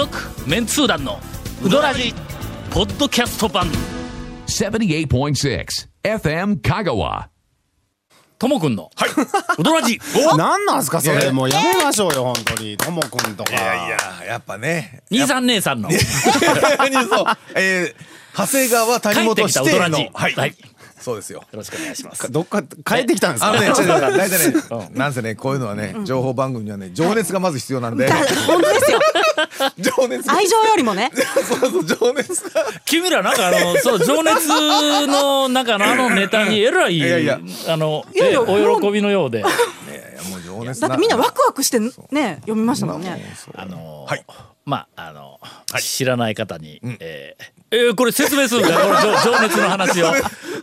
続メンツー団のウドラジポッドキャスト版。78.6 FM Kagawa. ともくんの、はい、ウドラジ。何なんすかそれ。もうやめましょうよ本当に。ともくんとか。いやいややっぱね。兄さん姉さんの。そう。えー長谷川谷本指定の。はい、はい、よそうですよ。ろしくお願いします。どっか帰ってきたんですか？あのね、違う違う大体ね、なんせね、こういうのはね、情報番組にはね、情熱がまず必要なんで。本当ですよ。情熱が。愛情よりもね。そうそう、情熱が。君らなんかあのそう情熱の中のあのネタにえらいいやいやあのいやいやえお喜びのようで。いやいや、もう情熱だってみんなワクワクしてね読みましたもんね。あのはい。まああの、知らない方に、えーえーこれ説明するんだよ。これ情情熱の話を。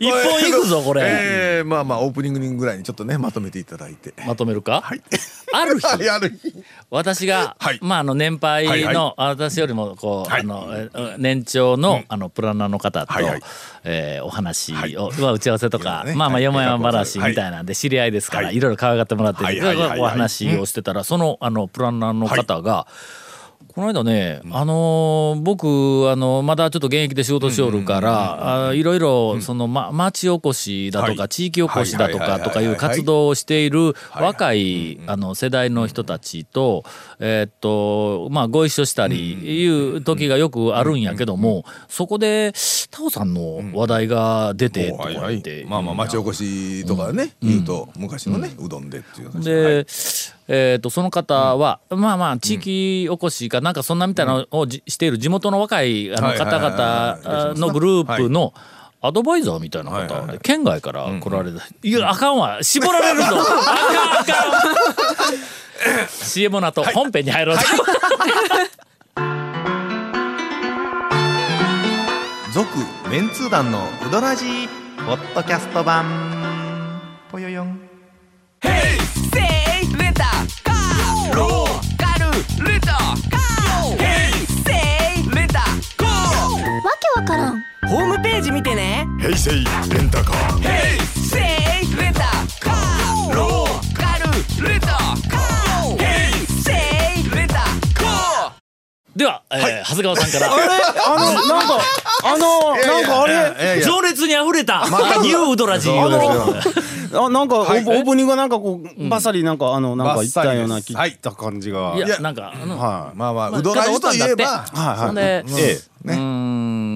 一本いくぞこれ、えー、まあまあ、オープニングぐらいにちょっとね、まとめていただいて。まとめるか、はい。ある日。はい、ある日。私が、はい。まああの年配の、はいはい。あ私よりもこう、はい。あのえ年長の、あのプランナーの方と、はいはい。えーお話を、はい。まあ打ち合わせとか、ねまあまあはい。よもやま話みたいなんで知り合いですから、はい。い、ろいろ可愛がってもらって、はいはいお話をしてたら、そのあのプランナーの方が、この間ね、あのー僕あのまだちょっと現役で仕事しよるからあいろいろその、ま、町おこしだとか、はい。地域おこしだとかとかいう活動をしているはい若いあの世代の人たちとえーっとまあご一緒したりいう時がよくあるんやけどもそこでタオさんの話題が出てまあまあ、町おこしとかね、言うと、昔のね、うどんでっていう話。で、えー、とその方は、まあまあ地域おこしかなんかそんなみたいなのをじしている地元の若いあのはいはいはい方々のグループのアドバイザーみたいなはいはいはい。県外から来られた、いやあかんわ絞られるぞ。あかんあかん。CM の後、本編に入ろうと、続メンツー団のウドラジーポッドキャスト版ホームページ見てね。平成レンタカー。せいレンタカー。ローカルレンタカー。ヘイセイレンタカー。では、えー長谷川さんから。あれ？あのなんかあのなんかあれ？いやいや情熱にあふれたニューウドラジーあなんかオはい。ープオープニングがなんかこうバッサリなんかあのなんか言ったようなバッサリです聞いた感じが。いやなんかあの、はまあまあ、まあうどらじといえば、はいはいほんで、えうー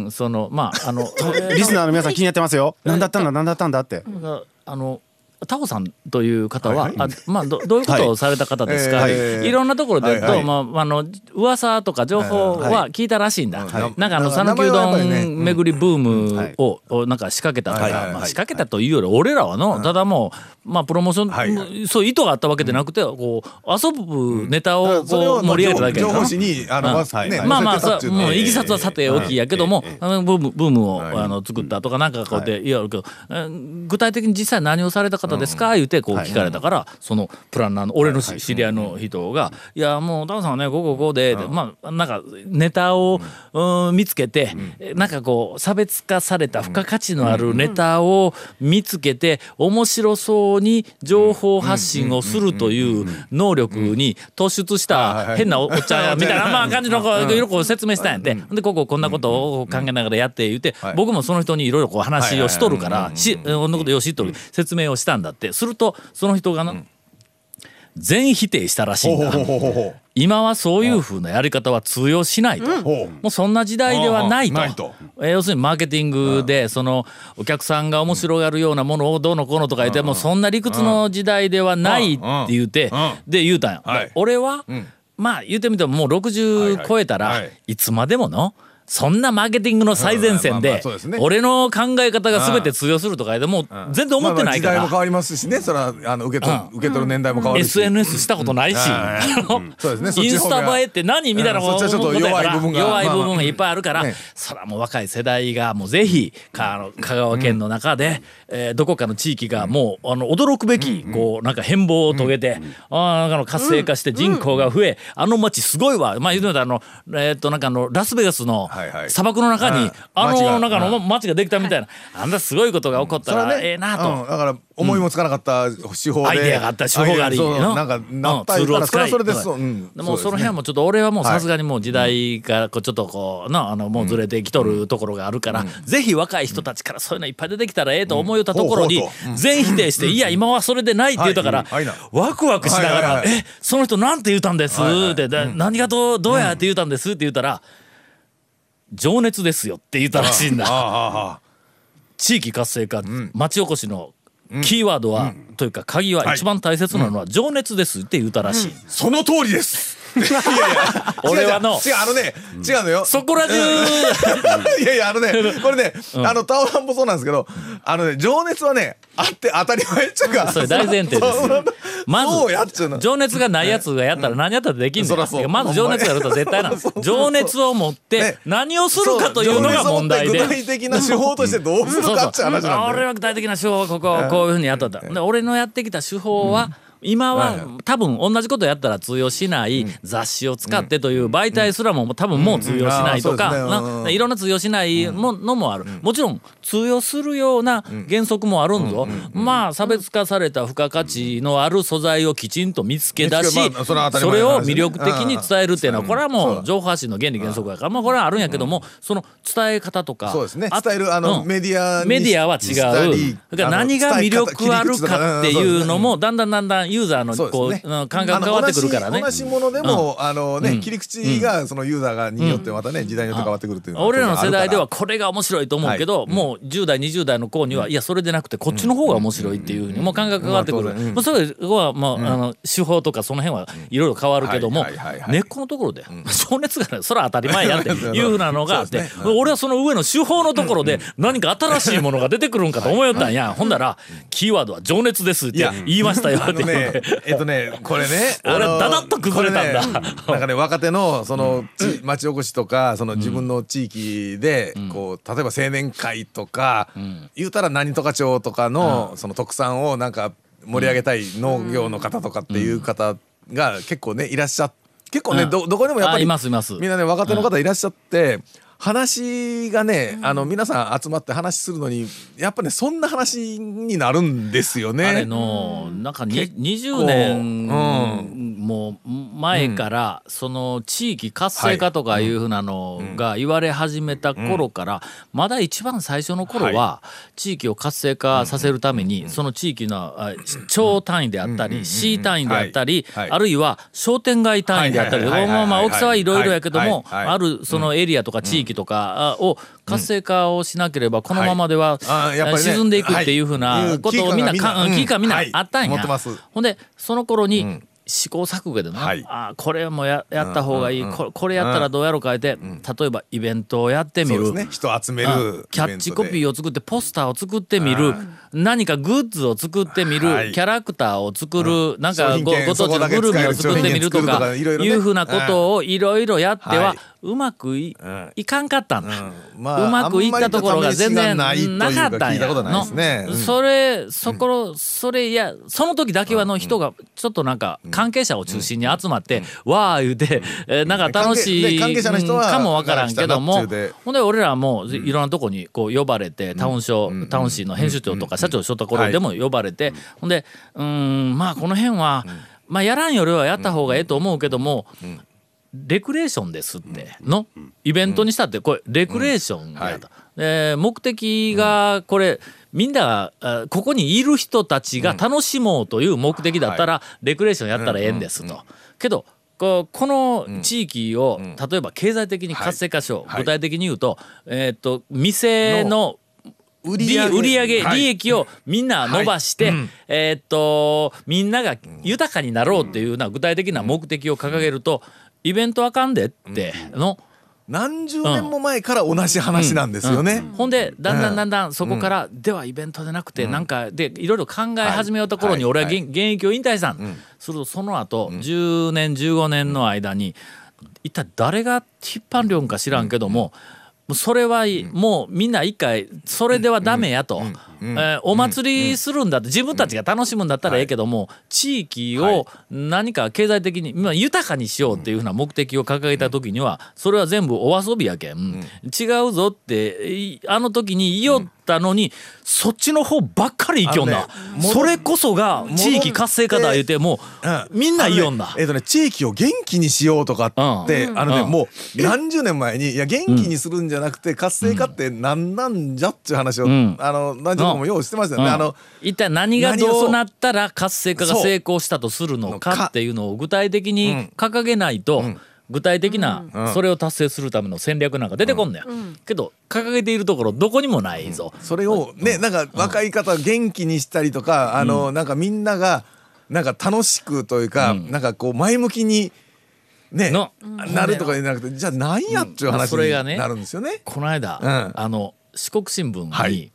んそのまああのい リスナーの皆さん気になってますよ。何だったんだ何だったんだって。があのタオさんという方は、はいあまあどどういうことをされた方ですか、はい。いえーろんなところでと、はいはい。まああの噂とか情報は聞いたらしいんだ、はい。なんかあのはい讃岐うどん巡りブームを、をなんか仕掛けたとか、はいはいはい。まあ、仕掛けたというより俺らはの、ただもう、まあ、プロモーション、はいはそういう意図があったわけでなくて、こう遊ぶネタをこう盛り上げただけやからまあね、まあまあさもういきさつはさておきやけども、あのブームブームを、はい。あの作ったとかなんかこうで言われるけど、えー具体的に実際何をされた方ですか、言うてこう聞かれたから、そのプランナーの俺の知知り合いの人が「いやもうタカさんはねこうこうこうで」まあなんかネタを、うん。見つけて、なんかこう差別化された付加価値のあるネタを見つけて面白そうに情報発信をするという能力に突出した変なおっちゃん みたいなまあ感じのこういろいろこう説明したんやってでこここんなことを考えながらやって言ってはい。僕もその人にいろいろこう話をしとるからしこんなことよしっとる。説明をしたんだって。するとその人がな全否定したらしいんだ。今はそういうふうなやり方は通用しないと。うほう。もうそんな時代ではないと。えー要するにマーケティングでそのお客さんが面白がるようなものをどうのこうのとか言ってもうそんな理屈の時代ではないって言ってうん。で言うたんやはい。俺はまあ言ってみてももう60超えたらはい。はい。いつまでものそんなマーケティングの最前線で俺の考え方が全て通用するとか言ってもう全然思ってないから。時代も変わりますしねそれはあの受け取る、うん。受け取る年代も変わるし。SNS したことないし、あのそうですね。そっインスタ映えって何みたいなこと弱い部分が。弱いっぱいあるから、ねそれはもう若い世代がもうぜひかあの香川県の中で、えーどこかの地域がもうあの驚くべき、こうなんか変貌を遂げて、あーなんかの活性化して人口が増え、あの街すごいわ。まあ言うのだあのえーっとなんかあのラスベガスの砂漠の中にうんあの中の町ができたみたいな。あんなすごいことが起こったらええなと。うん。だから思いもつかなかった手法で、アイデアがあった手法がありな。んかなったうんツールをらそれはそれで使いそう、その辺はももうちょっと俺はもうさすがにもう時代がこうちょっとこうなあのもうずれてきとるところがあるから、ぜひ若い人たちからそういうのいっぱい出てきたらええと思いよったところに全否定して「いや今はそれでない」って言ったからワクワクしながら「はいはいはい。えその人なんて言ったんです」ってで何がどうどうやって言ったんですって言ったら「情熱ですよ」って言ったらしいんだ。地域活性化、町おこしのキーワードは、というか鍵は一番大切なのは情熱ですって言ったらしい。その通りです 俺はの。違うあのね違うのよ。そこら中、いやいやあのねこれね、あのタオランもそうなんですけどあのね情熱はねあって当たり前っちゅうかそれ大前提です まず情熱がないやつがやったら何やったってできんねん。そらそう。まず情熱があると絶対なの。そうそう情熱を持ってね。何をするかというのが問題で。具体的な手法としてどうするかって話なんで俺は具体的な手法はこここういうふうにやった。で俺のやってきた手法は、今は多分同じことやったら通用しない雑誌を使ってという媒体すらも多分もう通用しないとかいろんな通用しないものもある。もちろん通用するような原則もあるんぞ。まあ差別化された付加価値のある素材をきちんと見つけ出しそれを魅力的に伝えるっていうのはこれはもそう。う情報発信の原理原則やから。まあこれはあるんやけどもその伝え方とかそうですね。あ伝えるあの、うん。メディアにメディアは違う。だから何が魅力あるかっていうのもだんだんだんだんユーザーのこう、ね。うん感覚変わってくるからね。同。じものでも、あのね、切り口がそのユーザーがによってまたね、時代によって変わってくるっていう俺らの世代ではこれが面白いと思うけど、もう10代20代の子には、いやそれでなくてこっちの方が面白いっていうふうにもう感覚変わってくる、まあそれはまあ,、あの手法とかその辺はいろいろ変わるけども、根っこのところで、情熱がねそれは当たり前やって いうふうなのがあって、俺はその上の手法のところで何か新しいものが出てくるんかと思いよったんや、ほんだらキーワードは情熱ですって言いましたよあってえっとねこれね 俺あのダダッと崩れたんだ。これねなんかね若手のそのち町おこしとかその自分の地域でこう例えば青年会とか言うたら何とか町とかのその特産をなんか盛り上げたい農業の方とかっていう方が結構ねいらっしゃ結構ねうん。どどこにもやっぱりあいますいます。みんなね若手の方いらっしゃって。話がね、あの皆さん集まって話するのにやっぱねそんな話になるんですよね。あれのなんかに結構。20年うんも前からその地域活性化とかいうふうなのが言われ始めた頃からまだ一番最初の頃は地域を活性化させるためにその地域のあ町単位であったり市単位であったりはい。あるいは商店街単位であったりまあまあ大きさはいろいろやけどもはい。はい。はい。あるそのエリアとか地域とかを活性化をしなければこのままでは沈んでいくっていうふうなことをみんなかはい危機感みんなはい。あったんや。ほんでその頃に試行錯誤でな、はい。あーこれもややった方がいい、ここれやったらどうやろうかえて、例えばイベントをやってみる。ね。人集めあるキャッチコピーーを作ってポスターを作ってみる何かグッズを作ってみる、はい。キャラクターを作る、なんか商品券ごご当地のグルメを作ってみるとかかいうふうなことをいろいろやっては、はい。うまくい,、ん。いかんかったんだ、うん。まあうまくいったところが全然なかなかったんやの。うん。それそこそれいやその時だけはの人がちょっとなんか関係者を中心に集まってわー言うてえーなんか楽しいで関係者の人はかもわからんけどもほんで俺らもいろんなとこにこう呼ばれてタウンショータウン市の編集長とか社長しとった頃でも呼ばれてほんでうーんまあこの辺はまあやらんよりはやった方がええと思うけどもレクレーションですってのイベントにしたってこれレクレーションやと。で目的がこれみんながあここにいる人たちが楽しもうという目的だったらレクレーションやったらええんですと。けどこの地域を例えば経済的に活性化しようはい。具体的に言うとえーっと店の売り上げ。はい。利益をみんな伸ばして、えーっとみんなが豊かになろうっていうな具体的な目的を掲げるとイベントあかんでっての。何十年も前から同じ話なんですよね。ほんでだんだんだんだんそこから、ではイベントでなくてなんかでいろいろ考え始めようところにはい。俺は現役を引退したん、するとその後、10年15年の間に一体誰が引っ張りょんか知らんけども、もうそれはもうみんな一回それではダメやと、ーお祭りするんだって自分たちが楽しむんだったらええけども、地域を何か経済的に、まあ、豊かにしようっていうふうな目的を掲げた時にはそれは全部お遊びやけん、違うぞっていあの時に言いよったのに、そっちの方ばっかり生きよんねそれこそが地域活性化だ言うてもう、みんな言いよんだ。ねえっ、とね地域を元気にしようとかって、うん。あのね、うん。もう何十年前にいや元気にするんじゃなくて活性化って何なんじゃっていう話を、ん。あの何十年も用意してましたよね。うん。あの一体何がどうなったら活性化が成功したとするのかっていうのを具体的に掲げないと、具体的なそれを達成するための戦略なんか出てこんねん、けど掲げているところどこにもないぞ、それをねなんか若い方元気にしたりとか、あのなんかみんながなんか楽しくというか、なんかこう前向きにねの。なるとかじゃなくてじゃあ何やっていうまあ話それがねになるんですよね。この間、うん。あの四国新聞に、はい。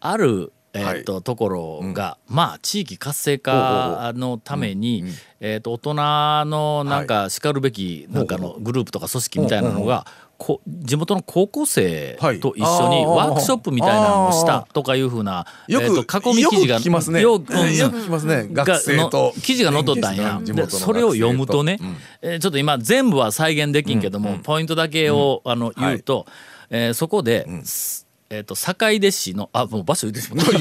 あるえーっとところが、まあ地域活性化のために、えーっと大人のなんかしかるべきなんかのグループとか組織みたいなのが、こ地元の高校生はいと一緒にワークショップみたいなのをしたとかいうふうな、よく、えーっと囲み記事がよく聞きますね。よく 聞きますね。学生と。の記事が載っとったんや。でそれを読むとね、えーちょっと今全部は再現できんけども、ポイントだけを、あの言うと、えーそこで、すえっ、と坂出市のあもう場所言ってしまっ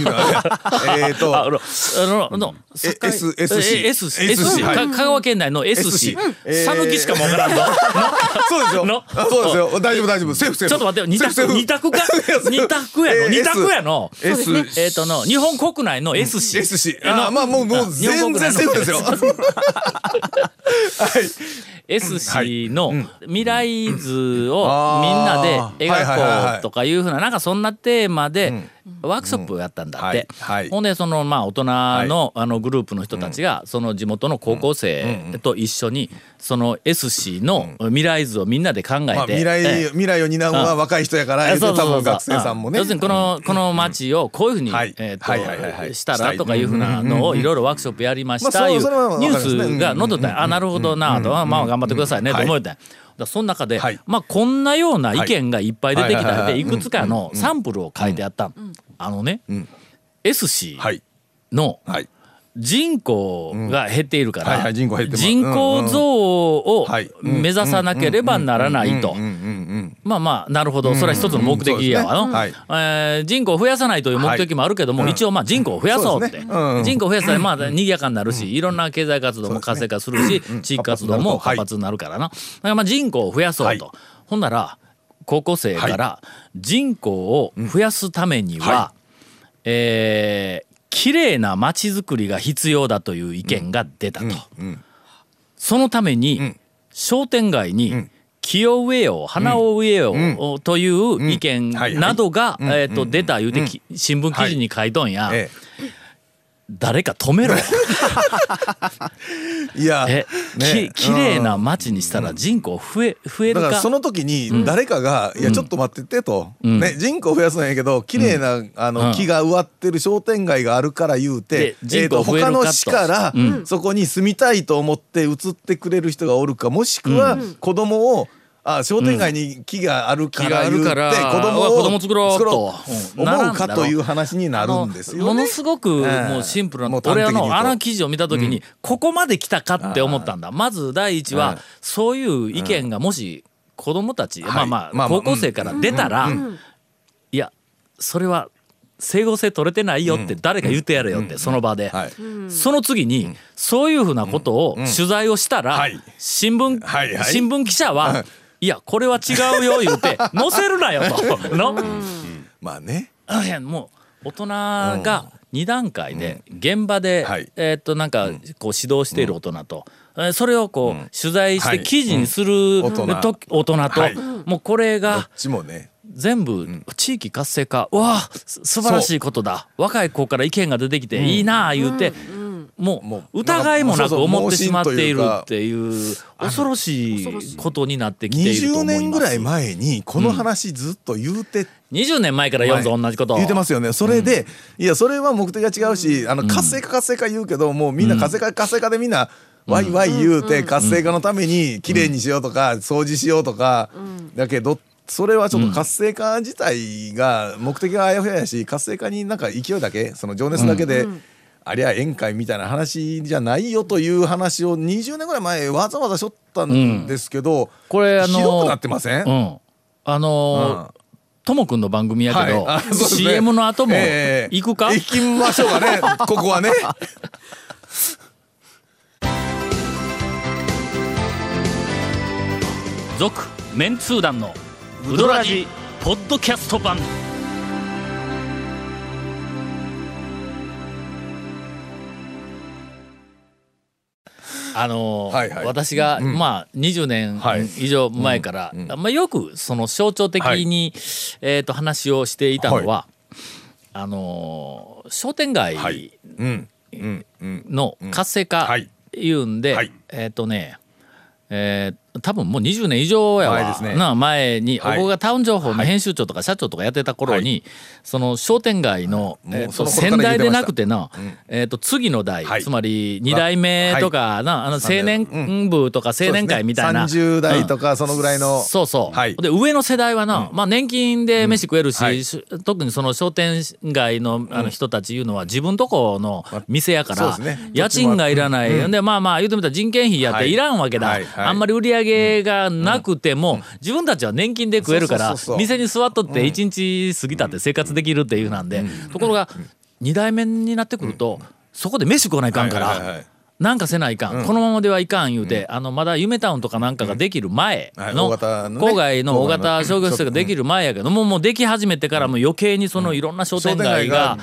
えっと。ああのあのあの S- S 市え S 市香川県内の S 市市えー。讃岐しかもわからんぞ。そうですよ。そうですよ。大丈夫大丈夫。セーフセーフ。ちょっと待ってよ二択二択か？二択やの？えー二択やの？S えっ、との日本国内の S 市。S 市。えの？あまあもうもう全然セーフですよ。はい。S 市の未来図をみんなで描こうとかいうふうななんかそんなテーマでワークショップをやったんだって。ほんでそのまあ大人のあのグループの人たちがその地元の高校生と一緒にその S 市の未来図をみんなで考えまあて。未来ええ。未来を担うのは若い人やから、多分学生さんもね。要するにこのこの町をこういうふうに、はい。えとしたらとかいうふうなのをい。ろいろワークショップやりましたいうニュースが載っとったあなるほどなとまあ頑張ってくださいねと思えたん。やだその中で、はい。まあこんなような意見がいっぱい出てきたでいくつかのサンプルを書いてあった、あのね、S 市はいのはい。人口が減っているから、人口増をはい目指さなければならないと。まあまあなるほど。それは一つの目的やわ。の、うん。そうですね。えー人口を増やさないという目的もあるけども、一応まあ人口を増やそうって、そうですね。うん人口を増やしたらまあ賑やかになるし、いろんな経済活動も活性化するし、地域活動も活発になるからな、だからまあ人口を増やそうと、はい。ほんなら高校生から人口を増やすためには、はえー綺麗な街づくりが必要だという意見が出たと。そのために、商店街に木を植えよう花を植えようという意見などがえーと出た言うてき新聞記事に書いとんや。え誰か止めろ。え いやえ、ね。き綺麗な街にしたら人口増え増えるか？その時に誰かが「いやちょっと待ってて」と、ね、人口増やすのやけど綺麗なあうん。の木が植わってる商店街があるから言うてえーと他の市からそこに住みたいと思って移ってくれる人がおるかもしくは子供をあ商店街に木があるか木があら言うてるから子供をうわ子供作ろうと。思うかという話になるんですよね。ものすごくもうシンプルな、俺あのあの記事を見た時にここまで来たかって思ったんだ。まず第一はそういう意見がもし子供たち、まあまあまああ高校生から出たら、いやそれは整合性取れてないよって誰か言ってやれよって、その場で、はい。その次に、そういうふうなことを取材をしたら、はい。新聞、はい。はい。新聞記者は、いやこれは違うよ言うて載せるなよと。の？まあね。あいやもう大人が2段階で現場で、はい。えーっとなんかこう指導している大人と、えーそれをこう取材してはい。記事にする大人。ともうこれがちもね。全部地域活性化、うわ素晴らしいことだ。若い子から意見が出てきていいなあ言うて、ももうう疑いもなく思ってしまっているっていう恐ろしいことになってきていると20思います。年ぐらい前にこの話ずっと言うて20年前から読んぞ、同じこと。言ってますよね。それで、いやそれは目的が違うしあの活性化活性化言うけどもうみんな活性化活性化でみんなワイワイ言うて活性化のためにきれいにしようとか掃除しようとか。だけどっそれはちょっと活性化自体が目的があやふややし活性化になんか勢いだけその情熱だけで、ありゃ宴会みたいな話じゃないよという話を20年ぐらい前わざわざしょったんですけど、これあのひどくなってません、うん、あのーともくんの番組やけど、はい。ね。CM の後もええ。行くか、行きましょうかね。ここはね。続メンツー団のウドラジポッドキャスト版あのーはいはい。私が、まあ20年はい。以上前から、まあ、よくその象徴的に、えー、と話をしていたのは、あのー商店街はい。うん。うん。うん。の活性化はい。いうんで、はい。えっ、とねえー多分もう20年以上やわ。前ですね。な前に、はい。僕がタウン情報の編集長とか社長とかやってた頃に、その商店街の、もうえー、先代でなくてな、えー、と次の代、はい。つまり2代目とか、なあの青年部とか青年会みたいな、ね30代とうん。かそのぐらいの。そうそう、はい。で上の世代はな、まあ、年金で飯食えるし、特にその商店街のあの人たちいうのは自分とこの店やから、家賃がいらない、でまあまあ言うてみたら人件費やってはい。いらんわけだ、はい。はい。あんまり売り上げがなくても、自分たちは年金で食えるから店に座っとって一日過ぎたって生活できるっていうなんで、ところが2代目になってくると、そこで飯食わないかんから。なんかせないかん、このままではいかん言うて、あのまだ夢タウンとかなんかができる前はいの郊外の大型商業施設ができる前やけどももうでき始めてからもう余計にそのいろんな商店街が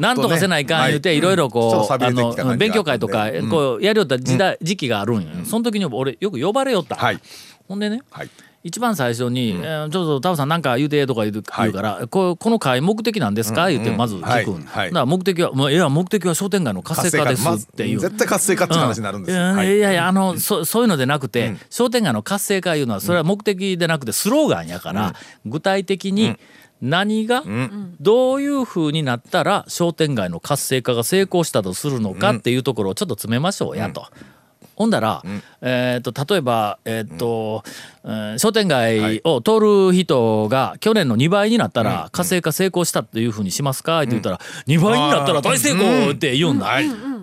なんとかせないかん言うてはい。いろいろこうあの勉強会とかうん。こうやりよった時代時期があるんよ。その時に俺よく呼ばれよった。はい。ほんでねはい一番最初に「えーちょっとタオさんなんか言うて」とか言うから「ここの会目的なんですか?」言ってまず聞くん。はい。だはい。から目的は「もういや目的は商店街の活性化です」っていう。まず絶対活性化って話になるんです、うん、はい。いやいやあのそそういうのでなくて、商店街の活性化いうのはそれは目的でなくてスローガンやから、具体的に何がどういうふうになったら商店街の活性化が成功したとするのかっていうところをちょっと詰めましょうやと。ほんだら、えー、と例えば、えーとうん。商店街を通る人が去年の2倍になったら活性化成功したっていうふうにしますか？って言ったら、2倍になったら大成功って言うんだ。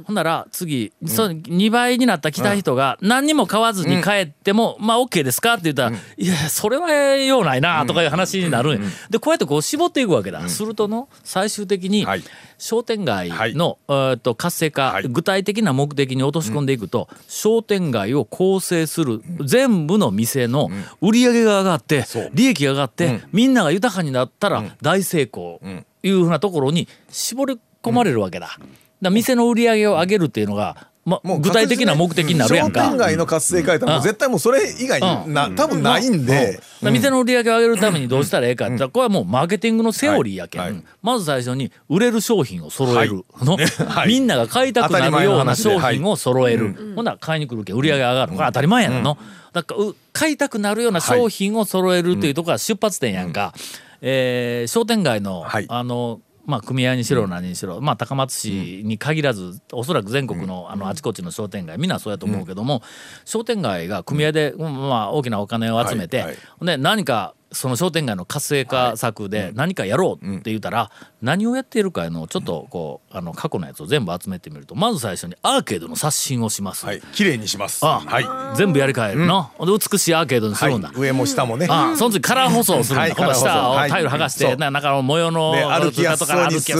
ほんなら次、そう2倍になった来た人が何にも買わずに帰っても、まあ OK ですか？って言ったら、いやそれはようないなとかいう話になるんや。でこうやってこう絞っていくわけだ、するとの最終的にはい商店街の、えーと活性化、はい。具体的な目的に落とし込んでいくと、商店街を構成する全部の店の売り上げが上がって、利益が上がって、みんなが豊かになったら大成功いうふうなところに絞り込まれるわけだ。だ店の売り上げを上げるっていうのが、ま、もう具体的な目的になるやんか。商店街の活性化ってもう絶対もうそれ以外にな、多分ないんで、店の売り上げを上げるためにどうしたらええかってこれはもうマーケティングのセオリーやけん、まず最初に売れる商品を揃える、のはい。みんなが買いたくなるような商品を揃える、はいほんなら買いに来るけん売り上げ上がるこれ当たり前やなの、だからう買いたくなるような商品を揃えるっていうところが出発点やんか、えー商店街の、はい。あのまあ、組合にしろ何にしろ、まあ、高松市に限らずおそらく全国のあのあちこちの商店街みんなそうやと思うけども、商店街が組合で、うん。まあ、大きなお金を集めて、で何かその商店街の活性化策で何かやろうって言ったら、何をやっているかのをちょっとこうあの過去のやつを全部集めてみるとまず最初にアーケードの刷新をします。はい。綺麗にします。あはい、全部やり替えるの、で美しいアーケードにすはいるんだ。上も下もね。あその次カラー舗装をするんだ、はいこの下をタイル剥がして、な中の模様ので歩きやすそうにする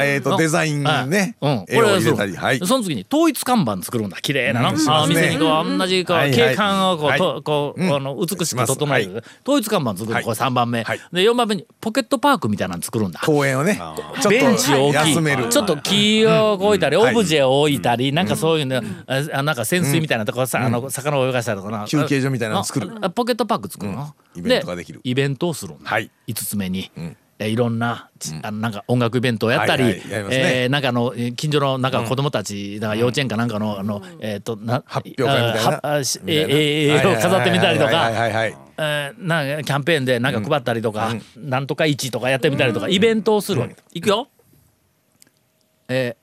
えーとデザインね。うん、こ絵を入れたりはい。その次に統一看板作るんだ。綺麗なの、あ店にこう。同じこう、景観をこう、はい。とこう、うん。あの美しく整える、統一看板作る、はいこれ3番目、はい。で4番目にポケットパークみたいなの作るんだ。公園をねベンチを置きちょっと木を置いたり、うん。オブジェを置いたり、なんかそういうの、ああなんか潜水みたいなとこさ、あの魚を泳がしたりとかな休憩所みたいなの作る。あポケットパーク作るの、うん。イベントができる。イベントをするんだ、はい。5つ目に、いろんなちあのなんか音楽イベントをやったり、えーなんかあのえー近所のなんか子供たち、なんか幼稚園かなんかのあの、えっ、とな発表会みたいなえええはいを飾ってみたりとか。えーなんかキャンペーンでなんか配ったりとか、なんとか市とかやってみたりとか、イベントをするわけ、いくよ。えー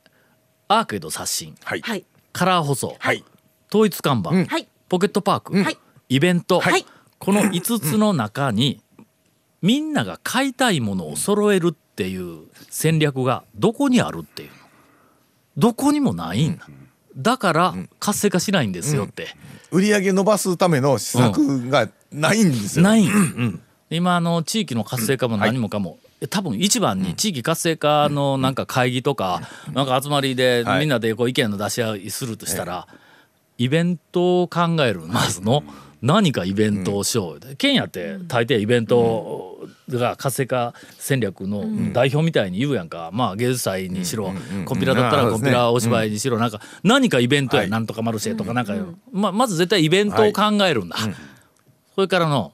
アーケード刷新はい。はい。カラー舗装、はい。統一看板、はい。ポケットパーク、はい。イベント、はい。この5つの中にみんなが買いたいものを揃えるっていう戦略がどこにあるっていうの。どこにもないんだ、だから活性化しないんですよって、売り上げ伸ばすための施策がないんですよ。ない。ん、今あの地域の活性化も何もかも、多分一番に地域活性化のなんか会議とか、なんか集まりではい。みんなでこう意見の出し合いするとしたら、イベントを考えるまずの何かイベントをしよう、県やって大抵イベントが活性化戦略の代表みたいに言うやんか、まあ芸術祭にしろ、コンピラだったらコンピラお芝居にしろなんか何かイベントやはい。なんとかマルシェとかなんか、ままず絶対イベントを考えるんだ、それからの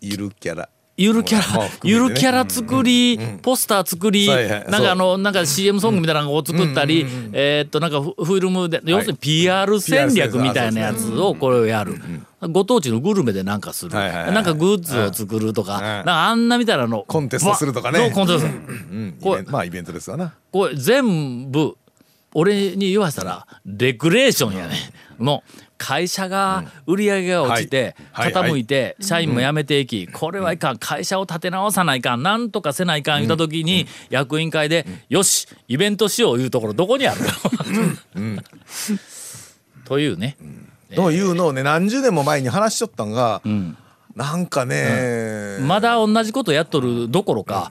いるキャラ。ゆるキャラ、ね。ゆるキャラ作り、ポスター作り、はいはいなんかあのなんか CM ソングみたいなのを作ったり、えーっとなんかフフィルムで要するに PR 戦略みたいなやつをこれをやる。ご当地のグルメでなんかする、はいはいはい。なんかグッズを作るとか、ん。なんかあんなみたいなの。コンテストするとかね。コンテストうんこれイベンまあイベントですわな。これ全部俺に言わせたらレクレーションやねの会社が売り上げが落ちて傾いて社員も辞めていきこれはいかん会社を立て直さないかんなんとかせないかん言った時に役員会でよしイベントしよういうところどこにあるの？というね。というのをね何十年も前に話しちゃったんが、ん。なんかね、まだ同じことやっとるどころか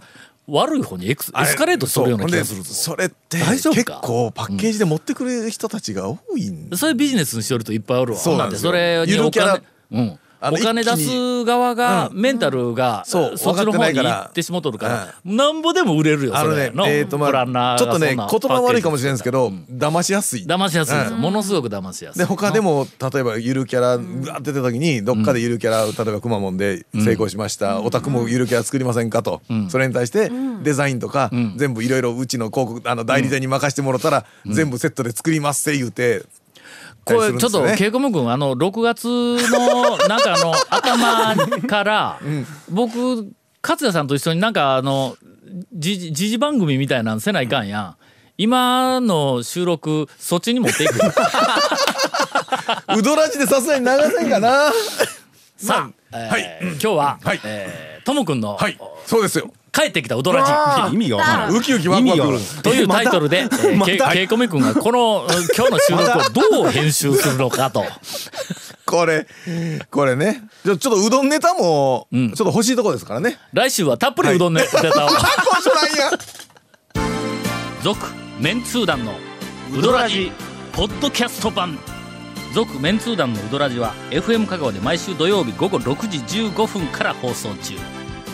悪い方にエクスエスカレートしとるような気がするぞ。それって大丈夫か？結構パッケージで持ってくれる人たちが多いんそれビジネスにしよるといっぱいおるわ。そうなんですそれにお金うんお金出す側がメンタルがそうそっちの方に行ってしもとるからなんぼでも売れるよあのねそれ。のえーとまあーちょっとね言がそんな葉悪いかもしれないですけど、騙しやすい。騙しやすい。ものすごく騙しやすい。で他でも例えばゆるキャラが出てた時にどっかでゆるキャラ例えばくまモンで成功しました、お宅もゆるキャラ作りませんかと、それに対してデザインとか、全部いろいろうちの広告あの代理店に任せてもらったら、全部セットで作りますって言うて。これちょっとねケイコム君あの6月のなんかあの頭から僕勝也さんと一緒になんかあの時事番組みたいなんせないかんやん。今の収録そっちに持っていくうどらじでさすがに流せんかな。さあ、えー今日は、はい。えーともくんの、はい。そうですよ帰ってきた踊らじ意味がわからない。ウキウキワクワクというタイトルで、えーけけいこめくんがこのうん今日の収録をどう編集するのかと。これこれね。ちょちょっとうどんネタもちょっと欲しいとこですからね。来週はたっぷりうどんネタを。続、メンツー団のうどらじ、ポッドキャスト版。続、メンツー団のうどらじは、FM 香川で毎週土曜日午後6時15分から放送中。